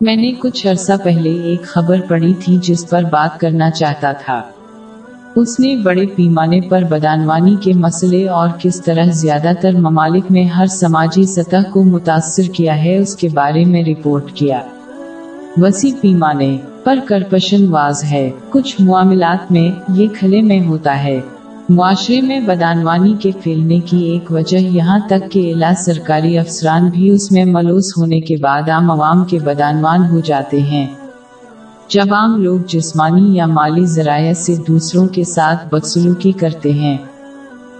میں نے کچھ عرصہ پہلے ایک خبر پڑھی تھی جس پر بات کرنا چاہتا تھا۔ اس نے بڑے پیمانے پر بدانوانی کے مسئلے اور کس طرح زیادہ تر ممالک میں ہر سماجی سطح کو متاثر کیا ہے اس کے بارے میں رپورٹ کیا۔ وسیع پیمانے پر کرپشن واز ہے۔ کچھ معاملات میں یہ کھلے میں ہوتا ہے۔ معاشرے میں بدانوانی کے پھیلنے کی ایک وجہ یہاں تک کہ اعلیٰ سرکاری افسران بھی اس میں ملوث ہونے کے بعد عام عوام کے بدانوان ہو جاتے ہیں۔ جب عام لوگ جسمانی یا مالی ذرائع سے دوسروں کے ساتھ بدسلوکی کرتے ہیں،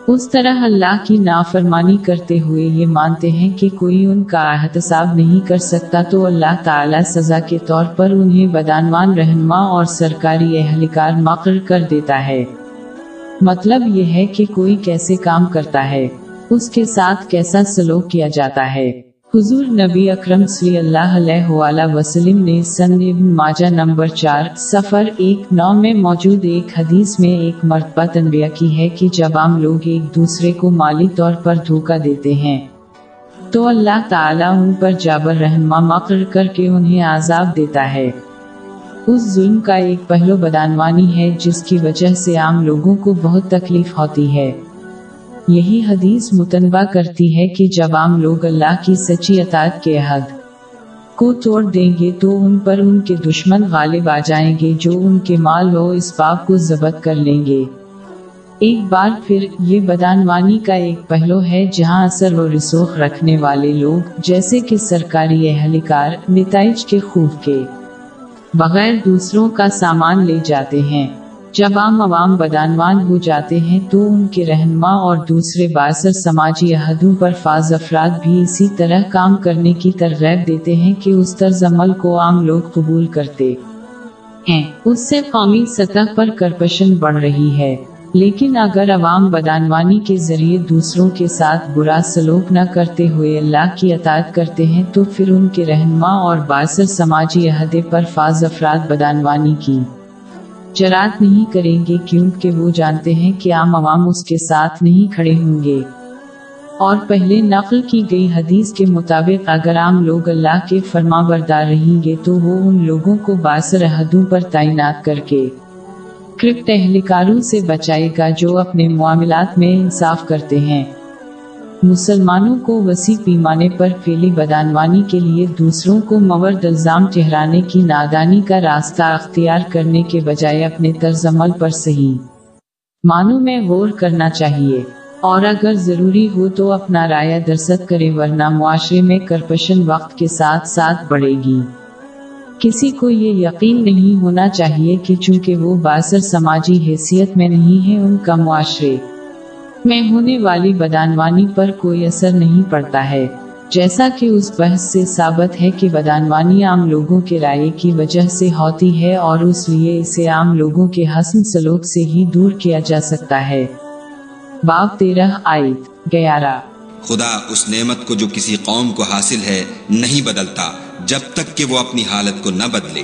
اس طرح اللہ کی نافرمانی کرتے ہوئے یہ مانتے ہیں کہ کوئی ان کا احتساب نہیں کر سکتا تو اللہ تعالی سزا کے طور پر انہیں بدانوان رہنما اور سرکاری اہلکار مقرر کر دیتا ہے۔ مطلب یہ ہے کہ کوئی کیسے کام کرتا ہے، اس کے ساتھ کیسا سلوک کیا جاتا ہے۔ حضور نبی اکرم صلی اللہ علیہ وآلہ وسلم نے سن ابن ماجہ نمبر چار سفر ایک نو میں موجود ایک حدیث میں ایک مرتبہ تنبیہ کی ہے کہ جب عام لوگ ایک دوسرے کو مالی طور پر دھوکہ دیتے ہیں، تو اللہ تعالیٰ ان پر جابر رہنما مقرر کر کے انہیں عذاب دیتا ہے۔ اس ظلم کا ایک پہلو بدانوانی ہے جس کی وجہ سے عام لوگوں کو بہت تکلیف ہوتی ہے۔ یہی حدیث متنوع کرتی ہے کہ جب عام لوگ اللہ کی سچی اطاعت کے حد کو توڑ دیں گے تو ان پر ان کے دشمن غالب آ جائیں گے جو ان کے مال و اسباب کو ضبط کر لیں گے۔ ایک بار پھر یہ بدانوانی کا ایک پہلو ہے جہاں اثر و رسوخ رکھنے والے لوگ جیسے کہ سرکاری اہلکار نتائج کے خوف کے بغیر دوسروں کا سامان لے جاتے ہیں۔ جب عام عوام بدانوان ہو جاتے ہیں تو ان کے رہنما اور دوسرے باثر سماجی عہدوں پر فاض افراد بھی اسی طرح کام کرنے کی ترغیب دیتے ہیں کہ اس طرز عمل کو عام لوگ قبول کرتے ہیں۔ اس سے قومی سطح پر کرپشن بڑھ رہی ہے۔ لیکن اگر عوام بدانوانی کے ذریعے دوسروں کے ساتھ برا سلوک نہ کرتے ہوئے اللہ کی اطاعت کرتے ہیں تو پھر ان کے رہنما اور باثر سماجی عہدے پر فاض افراد بدانوانی کی جرات نہیں کریں گے کیونکہ وہ جانتے ہیں کہ عام عوام اس کے ساتھ نہیں کھڑے ہوں گے۔ اور پہلے نقل کی گئی حدیث کے مطابق اگر عام لوگ اللہ کے فرما بردار رہیں گے تو وہ ان لوگوں کو باثر عہدوں پر تعینات کر کے کرپٹ اہلکاروں سے بچائے گا جو اپنے معاملات میں انصاف کرتے ہیں۔ مسلمانوں کو وسیع پیمانے پر پھیلی بدانوانی کے لیے دوسروں کو مورد الزام ٹہرانے کی نادانی کا راستہ اختیار کرنے کے بجائے اپنے طرز عمل پر صحیح۔ معنوں میں غور کرنا چاہیے۔ اور اگر ضروری ہو تو اپنا رائے درست کرے ورنہ معاشرے میں کرپشن وقت کے ساتھ ساتھ بڑھے گی۔ کسی کو یہ یقین نہیں ہونا چاہیے کہ چونکہ وہ باثر سماجی حیثیت میں نہیں ہے، ان کا معاشرے میں ہونے والی بدانوانی پر کوئی اثر نہیں پڑتا ہے۔ جیسا کہ اس بحث سے ثابت ہے کہ بدانوانی عام لوگوں کے رائے کی وجہ سے ہوتی ہے اور اس لیے اسے عام لوگوں کے حسن سلوک سے ہی دور کیا جا سکتا ہے۔ باب تیرہ، آیت گیارہ۔ خدا اس نعمت کو جو کسی قوم کو حاصل ہے، نہیں بدلتا۔ جب تک کہ وہ اپنی حالت کو نہ بدلے۔